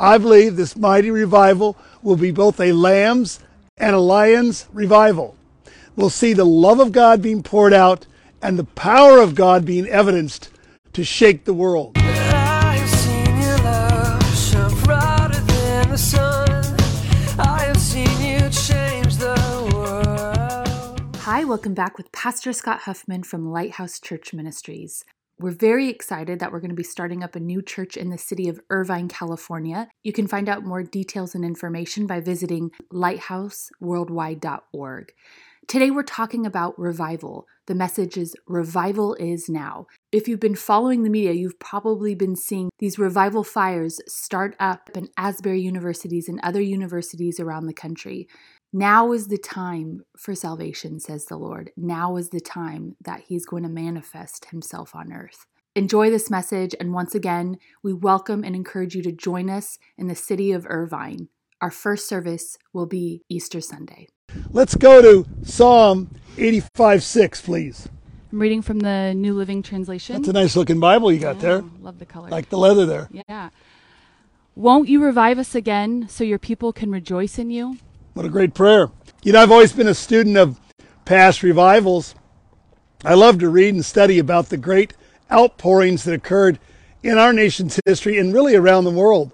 I believe this mighty revival will be both a lamb's and a lion's revival. We'll see the love of God being poured out and the power of God being evidenced to shake the world. I have seen your love shine brighter than the sun. I have seen you change the world. Hi, welcome back with Pastor Scott Huffman from Lighthouse Church Ministries. We're very excited that we're going to be starting up a new church in the city of Irvine, California. You can find out more details and information by visiting lighthouseworldwide.org. Today we're talking about revival. The message is revival is now. If you've been following the media, you've probably been seeing these revival fires start up in Asbury universities and other universities around the country. Now is the time for salvation, says the Lord. Now is the time that He's going to manifest Himself on earth. Enjoy this message, and once again, we welcome and encourage you to join us in the city of Irvine. Our first service will be Easter Sunday. Let's go to Psalm 85 6, please. I'm reading from the New Living Translation. That's a nice looking Bible you got there. Oh, love the color. Like the leather there. yeah. Won't you revive us again so your people can rejoice in you? What a great prayer. You know, I've always been a student of past revivals. I love to read and study about the great outpourings that occurred in our nation's history and really around the world.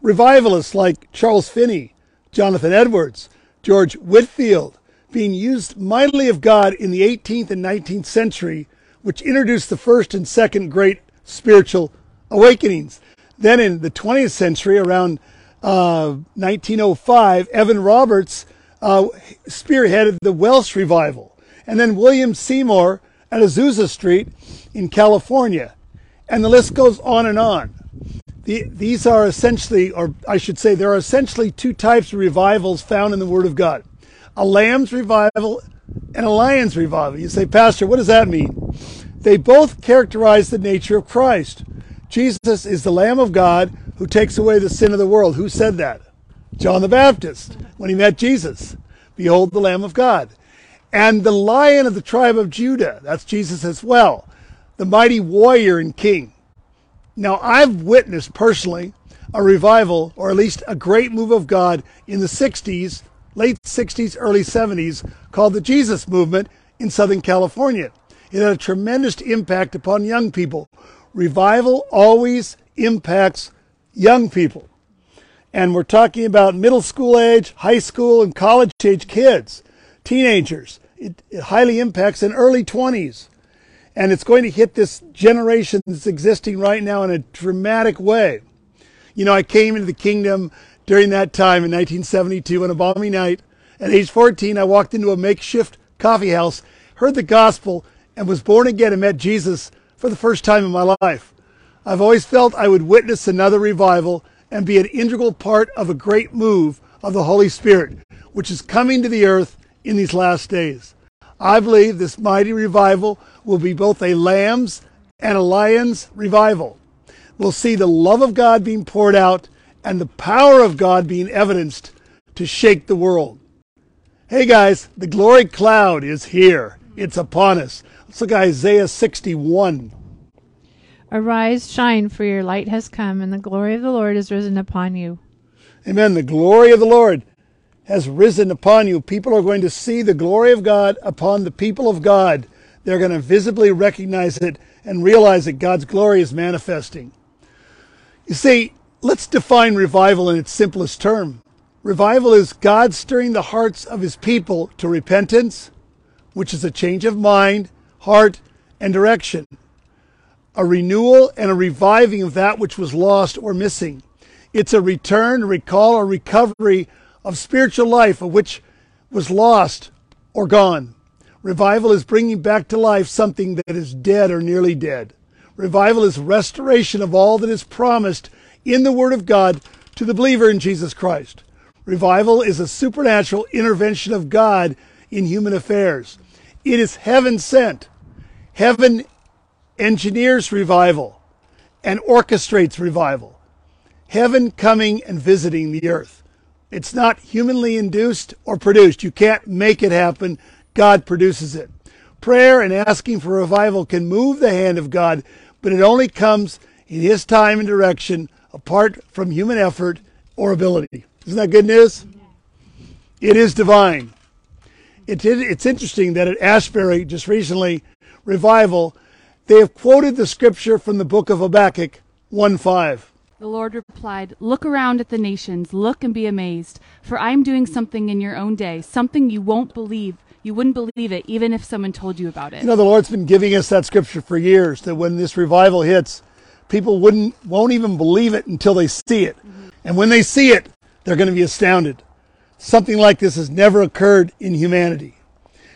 Revivalists like Charles Finney, Jonathan Edwards, George Whitefield, being used mightily of God in the 18th and 19th century, which introduced the first and second great spiritual awakenings. Then in the 20th century, around uh, 1905, Evan Roberts uh, spearheaded the Welsh revival. And then William Seymour at Azusa Street in California. And the list goes on and on. The, these are essentially, or I should say, there are essentially two types of revivals found in the Word of God a lamb's revival and a lion's revival. You say, Pastor, what does that mean? They both characterize the nature of Christ. Jesus is the Lamb of God who takes away the sin of the world. Who said that? John the Baptist, when he met Jesus. Behold the Lamb of God. And the Lion of the tribe of Judah, that's Jesus as well, the mighty warrior and king. Now, I've witnessed personally a revival, or at least a great move of God in the 60s, late 60s, early 70s, called the Jesus Movement in Southern California. It had a tremendous impact upon young people. Revival always impacts young people. And we're talking about middle school age, high school, and college age kids, teenagers. It, it highly impacts in early 20s. And it's going to hit this generation that's existing right now in a dramatic way. You know, I came into the kingdom during that time in 1972 on a balmy night. At age 14, I walked into a makeshift coffee house, heard the gospel, and was born again and met Jesus for the first time in my life. I've always felt I would witness another revival and be an integral part of a great move of the Holy Spirit, which is coming to the earth in these last days. I believe this mighty revival will be both a lamb's and a lion's revival. We'll see the love of God being poured out and the power of God being evidenced to shake the world. Hey guys, the glory cloud is here. It's upon us. Let's look at Isaiah 61. Arise, shine, for your light has come, and the glory of the Lord is risen upon you. Amen. The glory of the Lord has risen upon you. People are going to see the glory of God upon the people of God. They're going to visibly recognize it and realize that God's glory is manifesting. You see, let's define revival in its simplest term. Revival is God stirring the hearts of his people to repentance, which is a change of mind, heart, and direction a renewal and a reviving of that which was lost or missing. It's a return, recall, or recovery of spiritual life of which was lost or gone. Revival is bringing back to life something that is dead or nearly dead. Revival is restoration of all that is promised in the Word of God to the believer in Jesus Christ. Revival is a supernatural intervention of God in human affairs. It is heaven sent. Heaven engineers revival and orchestrates revival. Heaven coming and visiting the earth. It's not humanly induced or produced. You can't make it happen. God produces it. Prayer and asking for revival can move the hand of God, but it only comes in His time and direction apart from human effort or ability. Isn't that good news? It is divine. It, it's interesting that at Ashbury, just recently, revival, they have quoted the scripture from the book of Habakkuk 1 5. The Lord replied, Look around at the nations, look and be amazed, for I am doing something in your own day, something you won't believe. You wouldn't believe it even if someone told you about it. You know, the Lord's been giving us that scripture for years that when this revival hits, people wouldn't won't even believe it until they see it. Mm-hmm. And when they see it, they're going to be astounded. Something like this has never occurred in humanity.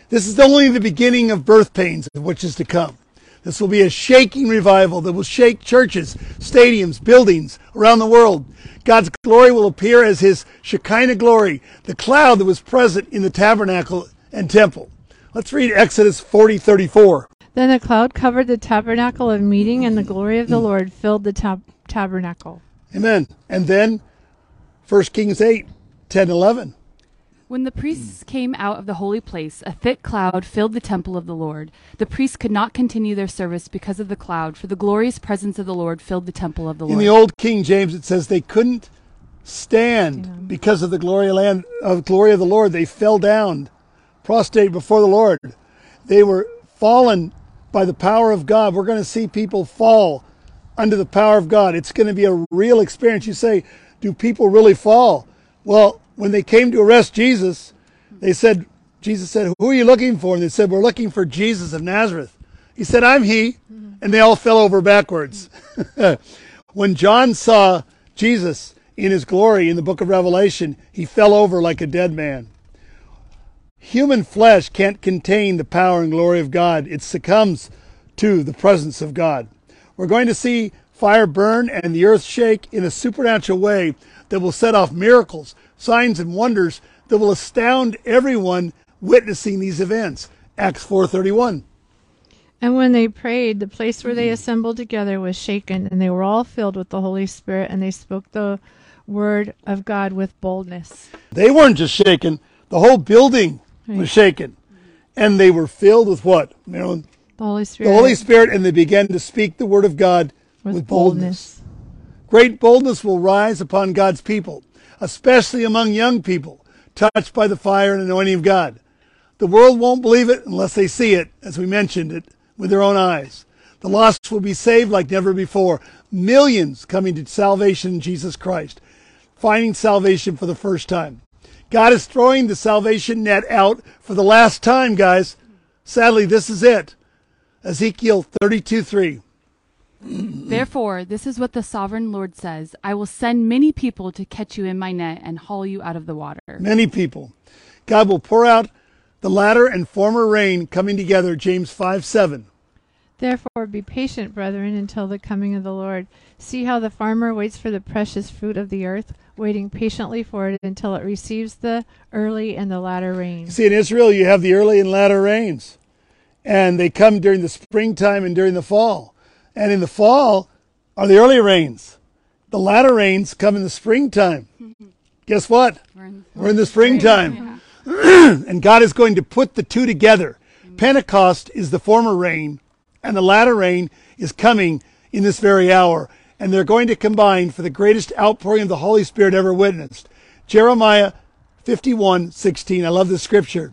This is only the beginning of birth pains of which is to come. This will be a shaking revival that will shake churches, stadiums, buildings around the world. God's glory will appear as his Shekinah glory, the cloud that was present in the tabernacle and temple. Let's read Exodus 40 34. Then the cloud covered the tabernacle of meeting, and the glory of the mm. Lord filled the tab- tabernacle. Amen. And then 1 Kings 8 10 11. When the priests came out of the holy place, a thick cloud filled the temple of the Lord. The priests could not continue their service because of the cloud, for the glorious presence of the Lord filled the temple of the Lord. In the old King James, it says they couldn't stand because of the glory of, land, of glory of the Lord. They fell down, prostrate before the Lord. They were fallen by the power of God. We're going to see people fall under the power of God. It's going to be a real experience. You say, do people really fall? Well, when they came to arrest Jesus, they said, Jesus said, Who are you looking for? And they said, We're looking for Jesus of Nazareth. He said, I'm he. And they all fell over backwards. when John saw Jesus in his glory in the book of Revelation, he fell over like a dead man. Human flesh can't contain the power and glory of God. It succumbs to the presence of God. We're going to see fire burn and the earth shake in a supernatural way that will set off miracles, signs and wonders that will astound everyone witnessing these events. Acts 4:31. And when they prayed, the place where they assembled together was shaken, and they were all filled with the Holy Spirit, and they spoke the word of God with boldness. They weren't just shaken, the whole building was shaken. And they were filled with what? Know, The Holy Spirit. the Holy Spirit and they began to speak the word of God with, boldness. Great boldness will rise upon God's people, especially among young people touched by the fire and anointing of God. The world won't believe it unless they see it, as we mentioned it, with their own eyes. The lost will be saved like never before. Millions coming to salvation in Jesus Christ, finding salvation for the first time. God is throwing the salvation net out for the last time, guys. Sadly, this is it. Ezekiel 32 3. Therefore, this is what the sovereign Lord says I will send many people to catch you in my net and haul you out of the water. many people. God will pour out the latter and former rain coming together, James 5 7. Therefore, be patient, brethren, until the coming of the Lord. See how the farmer waits for the precious fruit of the earth, waiting patiently for it until it receives the early and the latter rain. See, in Israel, you have the early and latter rains, and they come during the springtime and during the fall. And in the fall are the early rains. The latter rains come in the springtime. Guess what? We're in- We're in the springtime. and God is going to put the two together. Pentecost is the former rain, and the latter rain is coming in this very hour. And they're going to combine for the greatest outpouring of the Holy Spirit ever witnessed. Jeremiah 51 16. I love this scripture.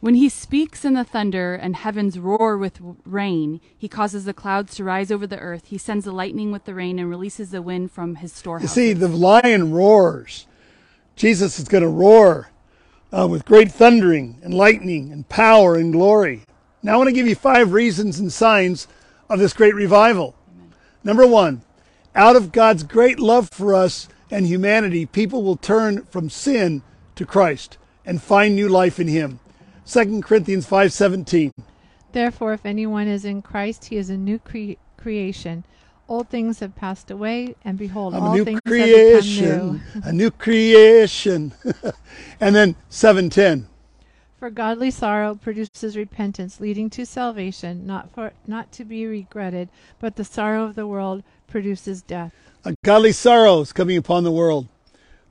When he speaks in the thunder and heavens roar with rain, he causes the clouds to rise over the earth. He sends the lightning with the rain and releases the wind from his You see, the lion roars. Jesus is going to roar uh, with great thundering and lightning and power and glory. Now, I want to give you five reasons and signs of this great revival. Number one, out of God's great love for us and humanity, people will turn from sin to Christ and find new life in Him. 2 Corinthians 5:17. Therefore, if anyone is in Christ, he is a new cre- creation. Old things have passed away, and behold, I'm all a new things creation, have become new. a new creation. and then 7:10. For godly sorrow produces repentance, leading to salvation, not for not to be regretted, but the sorrow of the world produces death. a godly sorrow is coming upon the world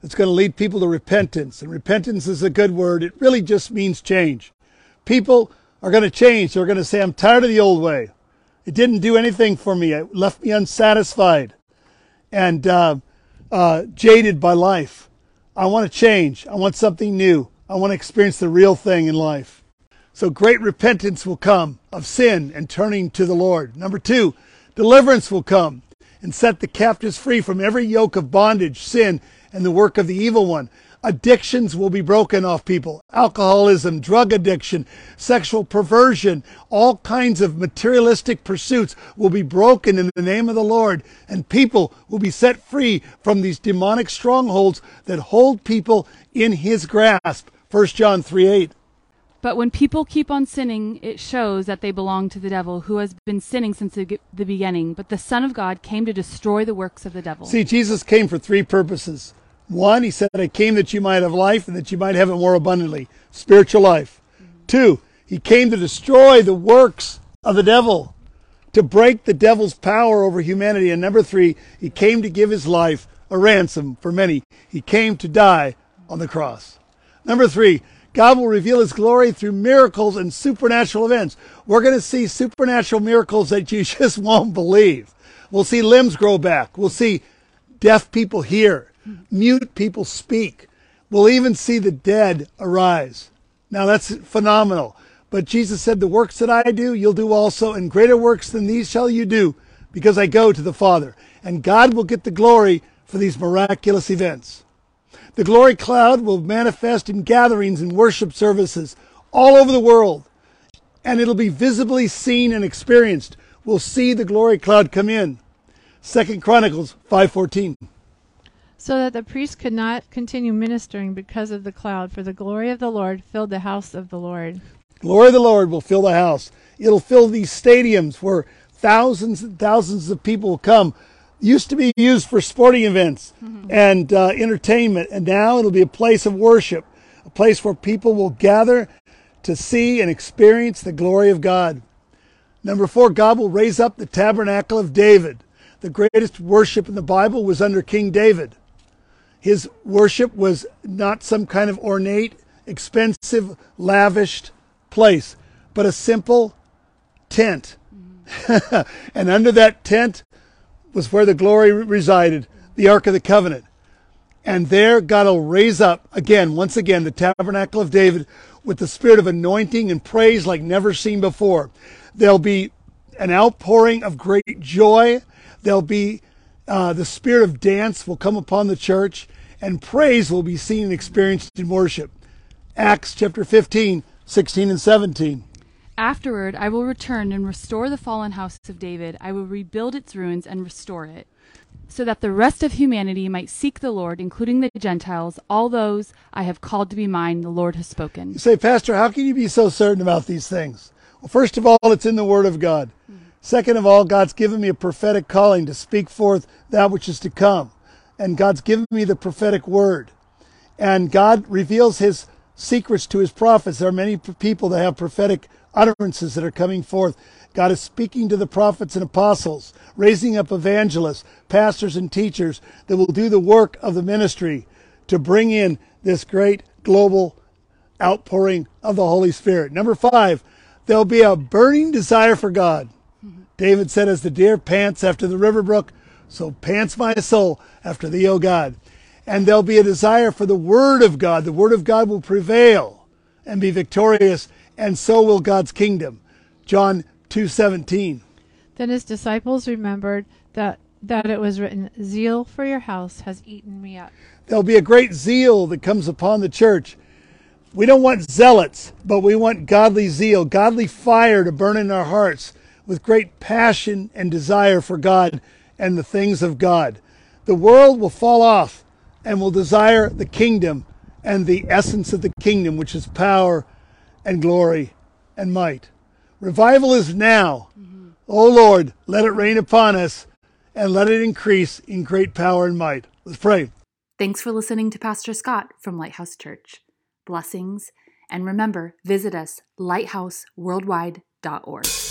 that's going to lead people to repentance. And repentance is a good word. It really just means change. People are going to change. They're going to say, I'm tired of the old way. It didn't do anything for me. It left me unsatisfied. And uh, uh, jaded by life. I want to change. I want something new. I want to experience the real thing in life. So great repentance will come of sin and turning to the Lord. Number two, deliverance will come and set the captives free from every yoke of bondage, sin, and the work of the evil one. Addictions will be broken off people. Alcoholism, drug addiction, sexual perversion, all kinds of materialistic pursuits will be broken in the name of the Lord, and people will be set free from these demonic strongholds that hold people in his grasp. 1 John 3 8. But when people keep on sinning, it shows that they belong to the devil, who has been sinning since the, beginning. But the Son of God came to destroy the works of the devil. See, Jesus came for three purposes. One, he said, I came that you might have life and that you might have it more abundantly, spiritual life. Two, he came to destroy the works of the devil, to break the devil's power over humanity. And number three, he came to give his life a ransom for many. He came to die on the cross. Number three, God will reveal his glory through miracles and supernatural events. We're going to see supernatural miracles that you just won't believe. We'll see limbs grow back. We'll see deaf people hear, mute people speak. We'll even see the dead arise. Now that's phenomenal. But Jesus said, The works that I do, you'll do also, and greater works than these shall you do, because I go to the Father. And God will get the glory for these miraculous events. The glory cloud will manifest in gatherings and worship services all over the world, and it'll be visibly seen and experienced. We'll see the glory cloud come in. Second Chronicles 5:14. so that the priest could not continue ministering because of the cloud, for the glory of the Lord filled the house of the Lord. Glory of the Lord will fill the house. It'll fill these stadiums where thousands and thousands of people will come. Used to be used for sporting events and uh, entertainment, and now it'll be a place of worship, a place where people will gather to see and experience the glory of God. Number four, God will raise up the tabernacle of David. The greatest worship in the Bible was under King David. His worship was not some kind of ornate, expensive, lavished place, but a simple tent. and under that tent was where the glory resided, the Ark of the Covenant. And there God will raise up again, once again, the tabernacle of David with the spirit of anointing and praise like never seen before. There'll be an outpouring of great joy. There'll be uh, the spirit of dance will come upon the church, and praise will be seen and experienced in worship. Acts chapter 15, 16 and 17. Afterward, I will return and restore the fallen house of David. I will rebuild its ruins and restore it, so that the rest of humanity might seek the Lord, including the Gentiles, all those I have called to be mine, the Lord has spoken. You say, Pastor, how can you be so certain about these things? Well, first of all, it's in the Word of God. Second of all, God's given me a prophetic calling to speak forth that which is to come. And God's given me the prophetic word. And God reveals his secrets to his prophets. There are many people that have prophetic utterances that are coming forth. God is speaking to the prophets and apostles, raising up evangelists, pastors, and teachers that will do the work of the ministry to bring in this great global outpouring of the Holy Spirit. Number five, there'll be a burning desire for God. Mm-hmm. David said, As the deer pants after the river brook, so pants my soul after thee, O God. And there'll be a desire for the Word of God. The Word of God will prevail and be victorious, and so will God's kingdom. John 2:17. Then his disciples remembered that that it was written, "Zeal for your house has eaten me up." There'll be a great zeal that comes upon the church. We don't want zealots, but we want godly zeal, godly fire to burn in our hearts with great passion and desire for God and the things of God. The world will fall off and will desire the kingdom and the essence of the kingdom, which is power and glory and might. Revival is now. O Lord, let it rain upon us and let it increase in great power and might. Let's pray. Thanks for listening to Pastor Scott from Lighthouse Church. Blessings, and remember, visit us lighthouseworldwide.org.